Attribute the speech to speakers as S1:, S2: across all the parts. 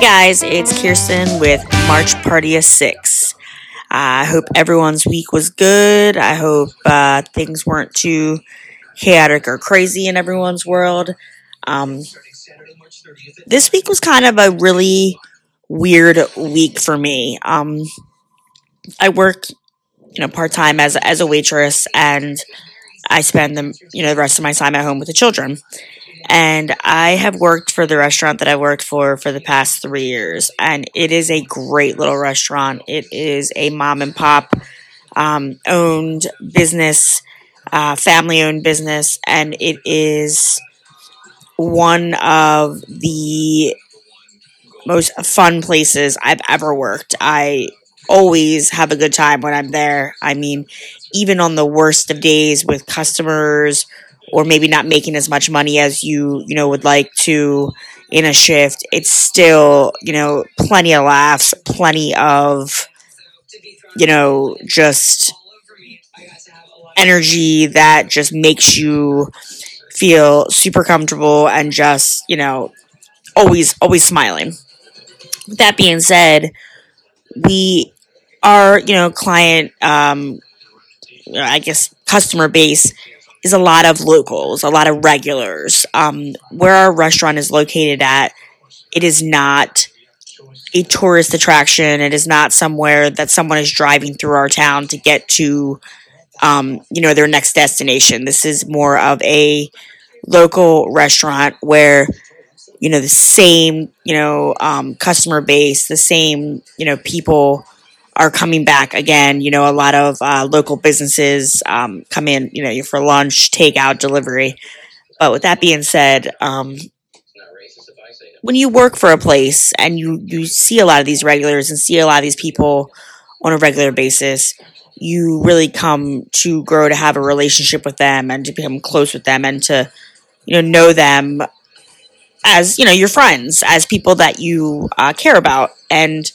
S1: Guys, it's Kirsten with March Party of Six. I hope everyone's week was good. I hope uh, things weren't too chaotic or crazy in everyone's world. Um, this week was kind of a really weird week for me. Um, I work, you know, part time as as a waitress, and I spend the you know the rest of my time at home with the children and I have worked for the restaurant that I worked for for the past three years, and it is a great little restaurant. It is a mom and pop um, owned business, uh, family owned business, and it is one of the most fun places I've ever worked. I always have a good time when I'm there. I mean, even on the worst of days with customers or maybe not making as much money as you you know would like to in a shift it's still you know plenty of laughs plenty of you know just energy that just makes you feel super comfortable and just you know always always smiling. That being said we our you know client um i guess customer base is a lot of locals, a lot of regulars. Um, where our restaurant is located at, it is not a tourist attraction. It is not somewhere that someone is driving through our town to get to, um, you know, their next destination. This is more of a local restaurant where, you know, the same, you know, um, customer base, the same, you know, people are coming back again. You know, a lot of uh, local businesses um, come in, you know, for lunch, takeout, delivery. But with that being said, um, when you work for a place and you you see a lot of these regulars and see a lot of these people on a regular basis, you really come to grow to have a relationship with them and to become close with them and to you know know them as you know your friends as people that you uh, care about and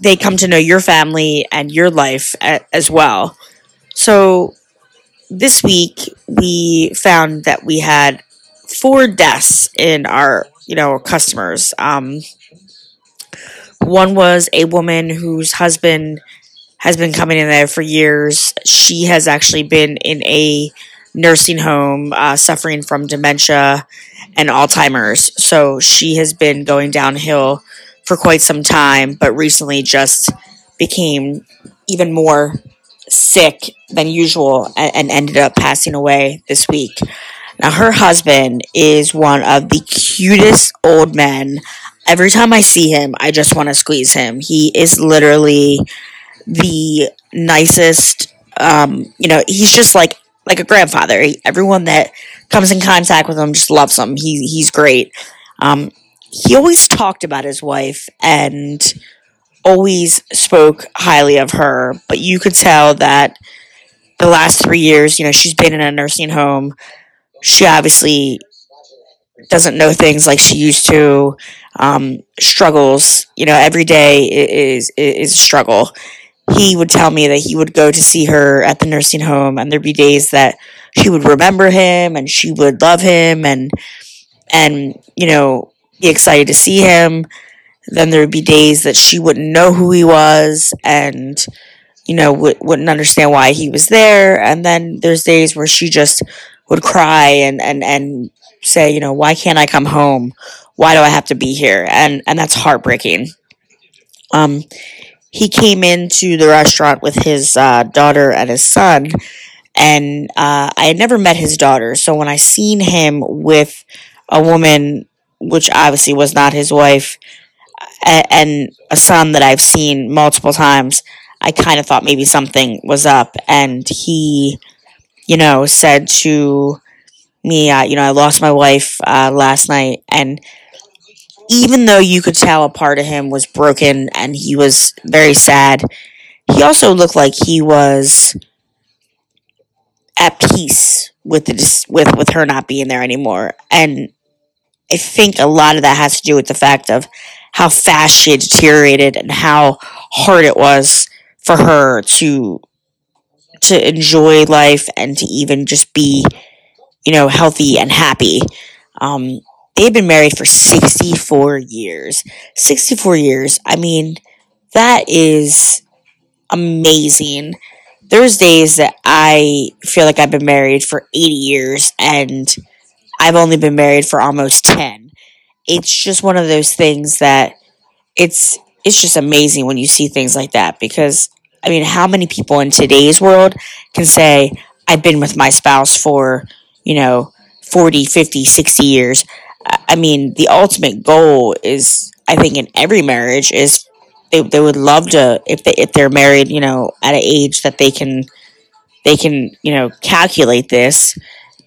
S1: they come to know your family and your life as well. So this week we found that we had four deaths in our, you know, customers. Um, one was a woman whose husband has been coming in there for years. She has actually been in a nursing home uh, suffering from dementia and Alzheimer's. So she has been going downhill for quite some time, but recently just became even more sick than usual and, and ended up passing away this week. Now, her husband is one of the cutest old men. Every time I see him, I just want to squeeze him. He is literally the nicest. Um, you know, he's just like like a grandfather. He, everyone that comes in contact with him just loves him. He he's great. Um, he always talked about his wife and always spoke highly of her, but you could tell that the last three years, you know, she's been in a nursing home. She obviously doesn't know things like she used to. Um, struggles, you know, every day is is a struggle. He would tell me that he would go to see her at the nursing home, and there'd be days that she would remember him and she would love him, and and you know be excited to see him. Then there would be days that she wouldn't know who he was and, you know, w- wouldn't understand why he was there. And then there's days where she just would cry and, and, and say, you know, why can't I come home? Why do I have to be here? And, and that's heartbreaking. Um, he came into the restaurant with his uh, daughter and his son, and uh, I had never met his daughter. So when I seen him with a woman which obviously was not his wife, and a son that I've seen multiple times, I kind of thought maybe something was up. And he, you know, said to me, uh, you know, I lost my wife uh, last night. And even though you could tell a part of him was broken and he was very sad, he also looked like he was at peace with the with with her not being there anymore. And I think a lot of that has to do with the fact of how fast she deteriorated and how hard it was for her to to enjoy life and to even just be, you know, healthy and happy. Um, they've been married for 64 years. 64 years. I mean, that is amazing. There's days that I feel like I've been married for 80 years and I've only been married for almost 10. It's just one of those things that it's it's just amazing when you see things like that because I mean, how many people in today's world can say I've been with my spouse for, you know, 40, 50, 60 years? I mean, the ultimate goal is I think in every marriage is they, they would love to if they if they're married, you know, at an age that they can they can, you know, calculate this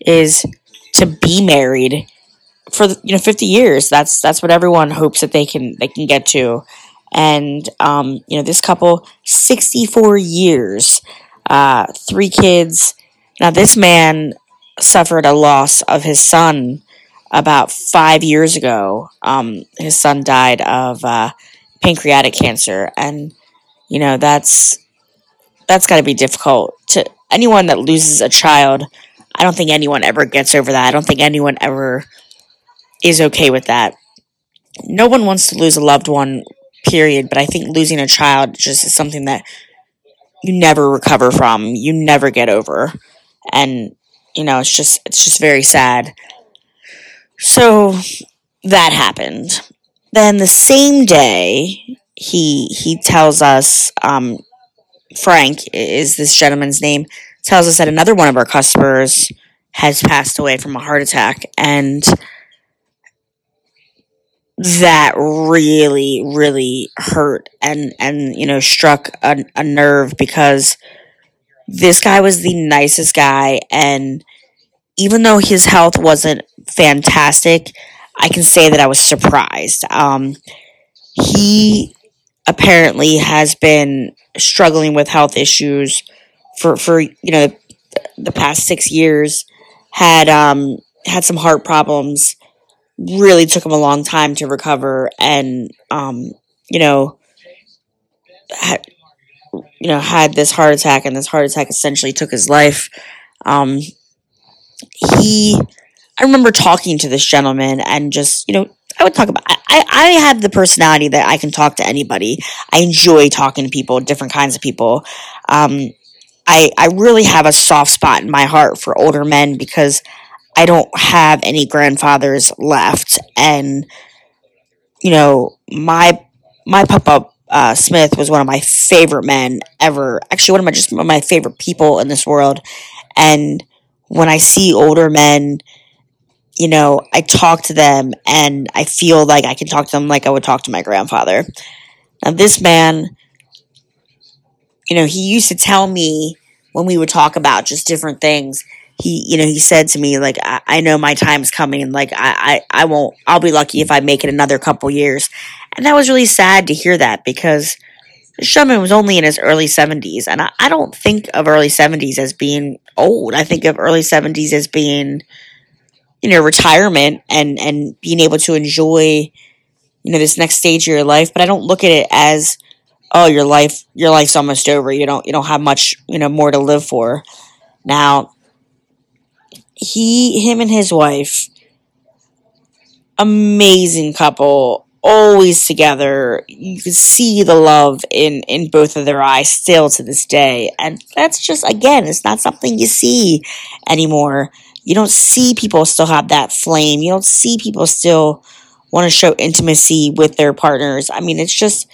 S1: is to be married for you know 50 years. That's that's what everyone hopes that they can they can get to. And um, you know, this couple 64 years, uh, three kids. Now this man suffered a loss of his son about five years ago. Um, his son died of uh, pancreatic cancer, and you know that's that's got to be difficult to anyone that loses a child. I don't think anyone ever gets over that. I don't think anyone ever is okay with that. No one wants to lose a loved one, period. But I think losing a child just is something that you never recover from. You never get over, and you know it's just it's just very sad. So that happened. Then the same day, he he tells us um, Frank is this gentleman's name tells us that another one of our customers has passed away from a heart attack and that really really hurt and and you know struck a, a nerve because this guy was the nicest guy and even though his health wasn't fantastic i can say that i was surprised. Um, he apparently has been struggling with health issues for for you know the past six years had um had some heart problems really took him a long time to recover and um you know had you know had this heart attack and this heart attack essentially took his life. Um he i remember talking to this gentleman and just you know i would talk about i i have the personality that i can talk to anybody. I enjoy talking to people different kinds of people. Um I, I really have a soft spot in my heart for older men because I don't have any grandfathers left, and you know my my papa uh, Smith was one of my favorite men ever. Actually, one of my just one of my favorite people in this world. And when I see older men, you know, I talk to them and I feel like I can talk to them like I would talk to my grandfather. Now, this man, you know, he used to tell me when we would talk about just different things he you know he said to me like i, I know my time's coming like I, I i won't i'll be lucky if i make it another couple years. And that was really sad to hear that because Sherman was only in his early 70s and I, I don't think of early 70s as being old. I think of early 70s as being you know retirement and and being able to enjoy you know this next stage of your life but i don't look at it as oh your life your life's almost over. You don't you don't have much you know more to live for. Now he him and his wife amazing couple always together. You can see the love in in both of their eyes still to this day. And that's just again it's not something you see anymore. You don't see people still have that flame. You don't see people still want to show intimacy with their partners. I mean it's just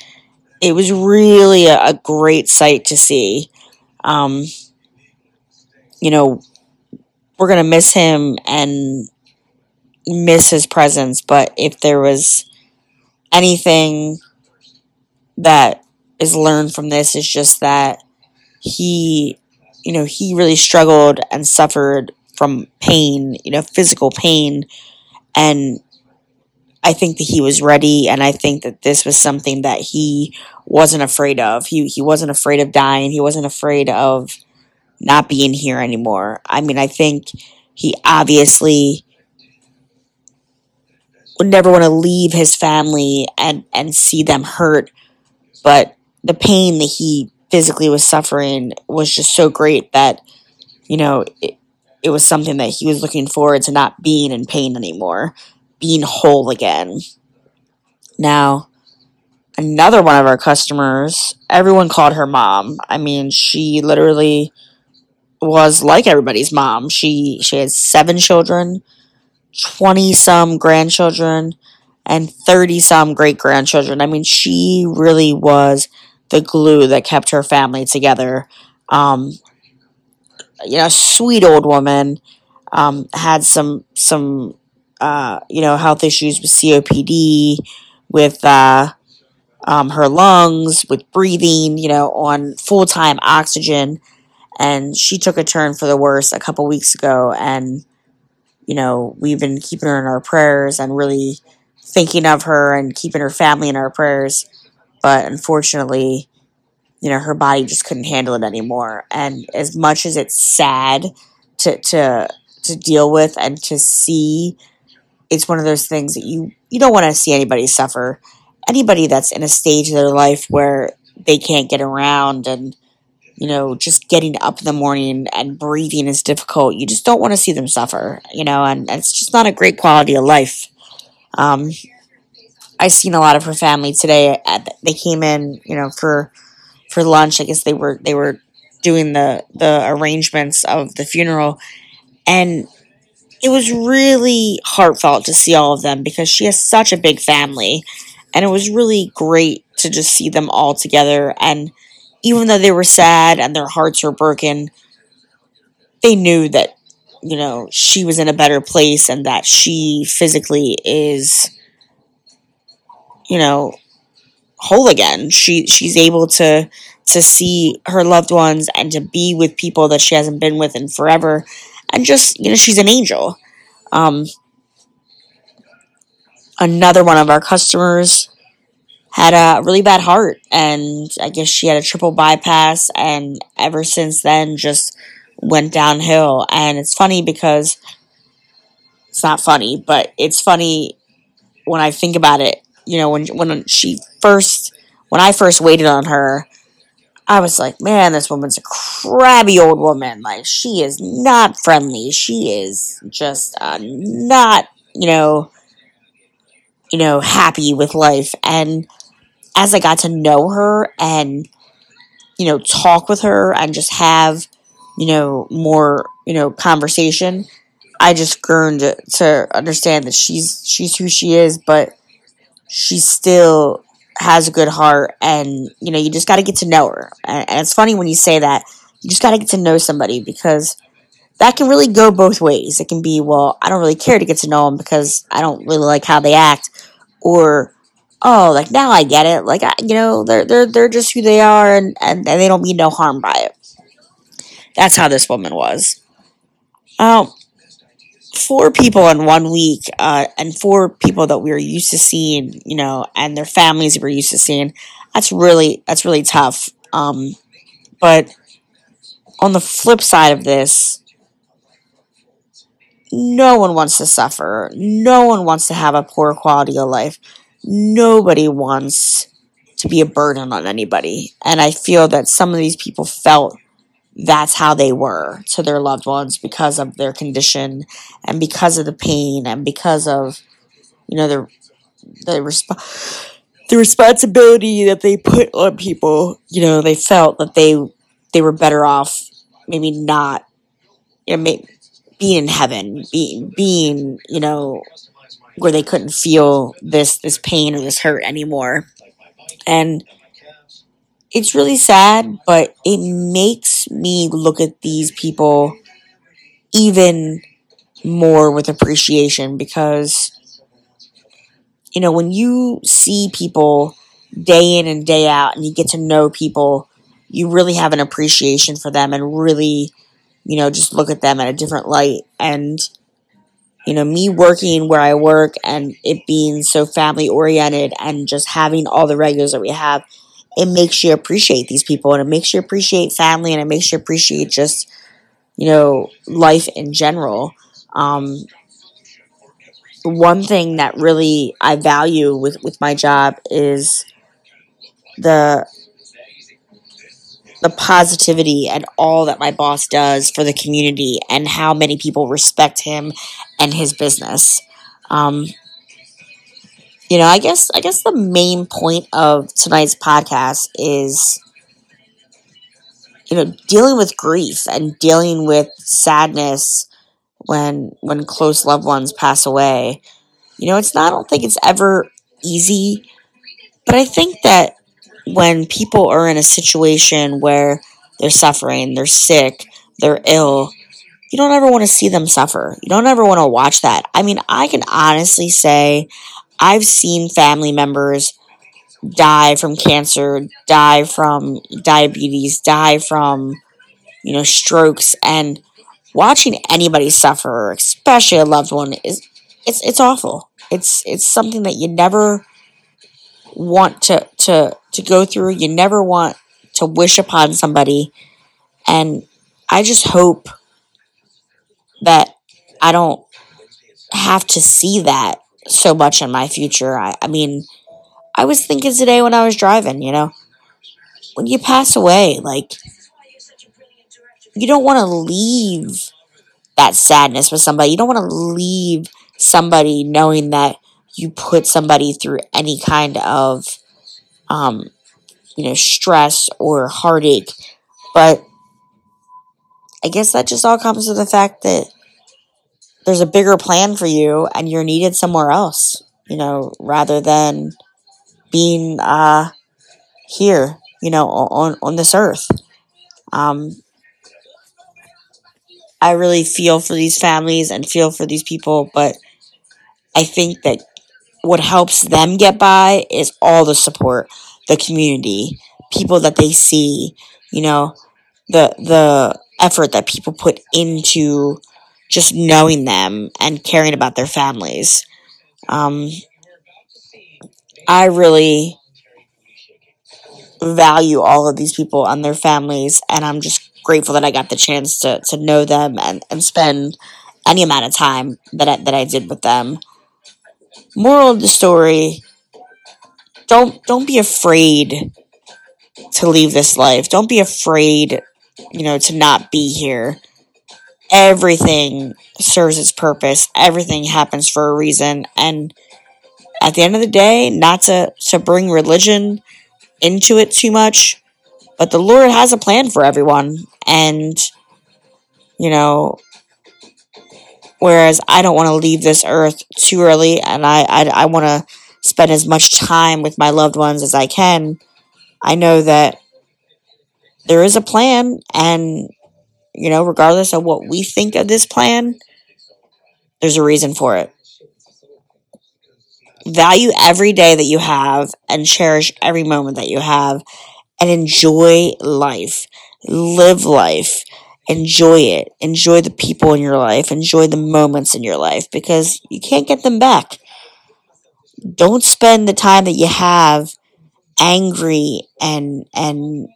S1: it was really a, a great sight to see um you know we're gonna miss him and miss his presence. But if there was anything that is learned from this, is just that he, you know, he really struggled and suffered from pain, you know, physical pain, and I think that he was ready, and I think that this was something that he wasn't afraid of. He he wasn't afraid of dying. He wasn't afraid of not being here anymore. I mean, I think he obviously would never want to leave his family and and see them hurt, but the pain that he physically was suffering was just so great that you know it, it was something that he was looking forward to not being in pain anymore. Being whole again. Now, another one of our customers, everyone called her mom. I mean, she literally was like everybody's mom. She she had seven children, 20 some grandchildren, and 30 some great grandchildren. I mean, she really was the glue that kept her family together. Um, you know, sweet old woman, um, had some some uh, you know health issues with COPD, with uh, um, her lungs, with breathing. You know, on full time oxygen, and she took a turn for the worse a couple weeks ago. And you know, we've been keeping her in our prayers and really thinking of her and keeping her family in our prayers. But unfortunately, you know, her body just couldn't handle it anymore. And as much as it's sad to to to deal with and to see, it's one of those things that you you don't want to see anybody suffer. Anybody that's in a stage of their life where they can't get around and you know, just getting up in the morning and breathing is difficult. You just don't want to see them suffer, you know, and, and it's just not a great quality of life. Um, I seen a lot of her family today. At, they came in, you know, for for lunch. I guess they were they were doing the the arrangements of the funeral, and it was really heartfelt to see all of them because she has such a big family, and it was really great to just see them all together. And even though they were sad and their hearts were broken, they knew that you know she was in a better place and that she physically is you know whole again. She she's able to to see her loved ones and to be with people that she hasn't been with in forever, and just you know she's an angel. Um, another one of our customers had a really bad heart, and I guess she had a triple bypass, and ever since then just went downhill. And it's funny because it's not funny, but it's funny when I think about it you know, when when she first when I first waited on her, I was like, man, this woman's a crabby old woman. Like she is not friendly. She is just uh, not, you know, you know, happy with life. And as I got to know her and you know talk with her and just have you know more you know conversation, I just yearned to, to understand that she's she's who she is, but she's still has a good heart and you know you just got to get to know her. And, and, it's funny when you say that you just got to get to know somebody because that can really go both ways. It can be well i don't really care to get to know them because i don't really like how they act or oh like now i get it. Like I, you know they're they're they're just who they are and, and and they don't mean no harm by it. That's how this woman was. Um four people in one week, uh, and four people that we were used to seeing, you know, and their families we are used to seeing. That's really that's really tough. Um, but on the flip side of this, no one wants to suffer. No one wants to have a poor quality of life. Nobody wants to be a burden on anybody. And I feel that some of these people felt that's how they were to their loved ones because of their condition and because of the pain and because of you know the the resp- the responsibility that they put on people. You know they felt that they they were better off maybe not you know maybe being in heaven being being you know where they couldn't feel this this pain or this hurt anymore. And it's really sad, but it makes me look at these people even more with appreciation because you know when you see people day in and day out and you get to know people you really have an appreciation for them and really you know just look at them in a different light. And you know me working where i work and it being so family oriented and just having all the regulars that we have it makes you appreciate these people and it makes you appreciate family and it makes you appreciate just you know life in general. Um, one thing that really i value with with my job is the the positivity and all that my boss does for the community and how many people respect him and his business. Um, you know, I guess I guess the main point of tonight's podcast is you know, dealing with grief and dealing with sadness when when close loved ones pass away. You know, it's not I don't think it's ever easy, but I think that when people are in a situation where they're suffering, they're sick, they're ill, you don't ever want to see them suffer. You don't ever want to watch that. I mean, I can honestly say I've seen family members die from cancer, die from diabetes, die from, you know, strokes and watching anybody suffer, especially a loved one is it's it's awful. It's it's something that you never want to to to go through. You never want to wish upon somebody and I just hope that I don't have to see that so much in my future. I, I mean, I was thinking today when I was driving, you know, when you pass away, like, you don't want to leave that sadness with somebody. You don't want to leave somebody knowing that you put somebody through any kind of, um, you know, stress or heartache. But I guess that just all comes to the fact that there's a bigger plan for you and you're needed somewhere else, you know, rather than being uh, here, you know, on, on this earth. Um, I really feel for these families and feel for these people, but I think that what helps them get by is all the support, the community, people that they see, you know, the the effort that people put into just knowing them and caring about their families. Um, I really value all of these people and their families, and I'm just grateful that I got the chance to, to know them and, and spend any amount of time that I, that I did with them. Moral of the story: Don't don't be afraid to leave this life. Don't be afraid, you know, to not be here everything serves its purpose. Everything happens for a reason. And at the end of the day, not to, to bring religion into it too much, but the Lord has a plan for everyone. And, you know, whereas I don't want to leave this earth too early and I, I, I want to spend as much time with my loved ones as I can, I know that there is a plan and you know, regardless of what we think of this plan, there's a reason for it. Value every day that you have and cherish every moment that you have and enjoy life. Live life. Enjoy it. Enjoy the people in your life. Enjoy the moments in your life because you can't get them back. Don't spend the time that you have angry and and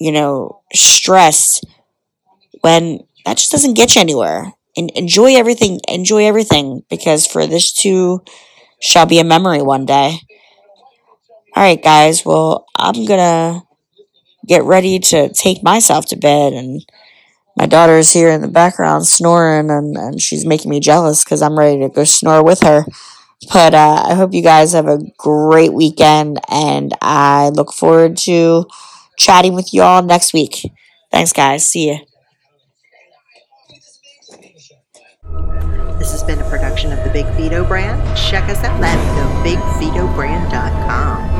S1: you know stressed when that just doesn't get you anywhere. And enjoy everything, enjoy everything, because for this too shall be a memory one day. All right, guys. Well, I'm gonna get ready to take myself to bed, and my daughter is here in the background snoring, and, and she's making me jealous because I'm ready to go snore with her. But uh, I hope you guys have a great weekend, and I look forward to chatting with you all next week. Thanks, guys. See you.
S2: This has been a production of the Big Vito brand. Check us out at thebigvitobrand.com.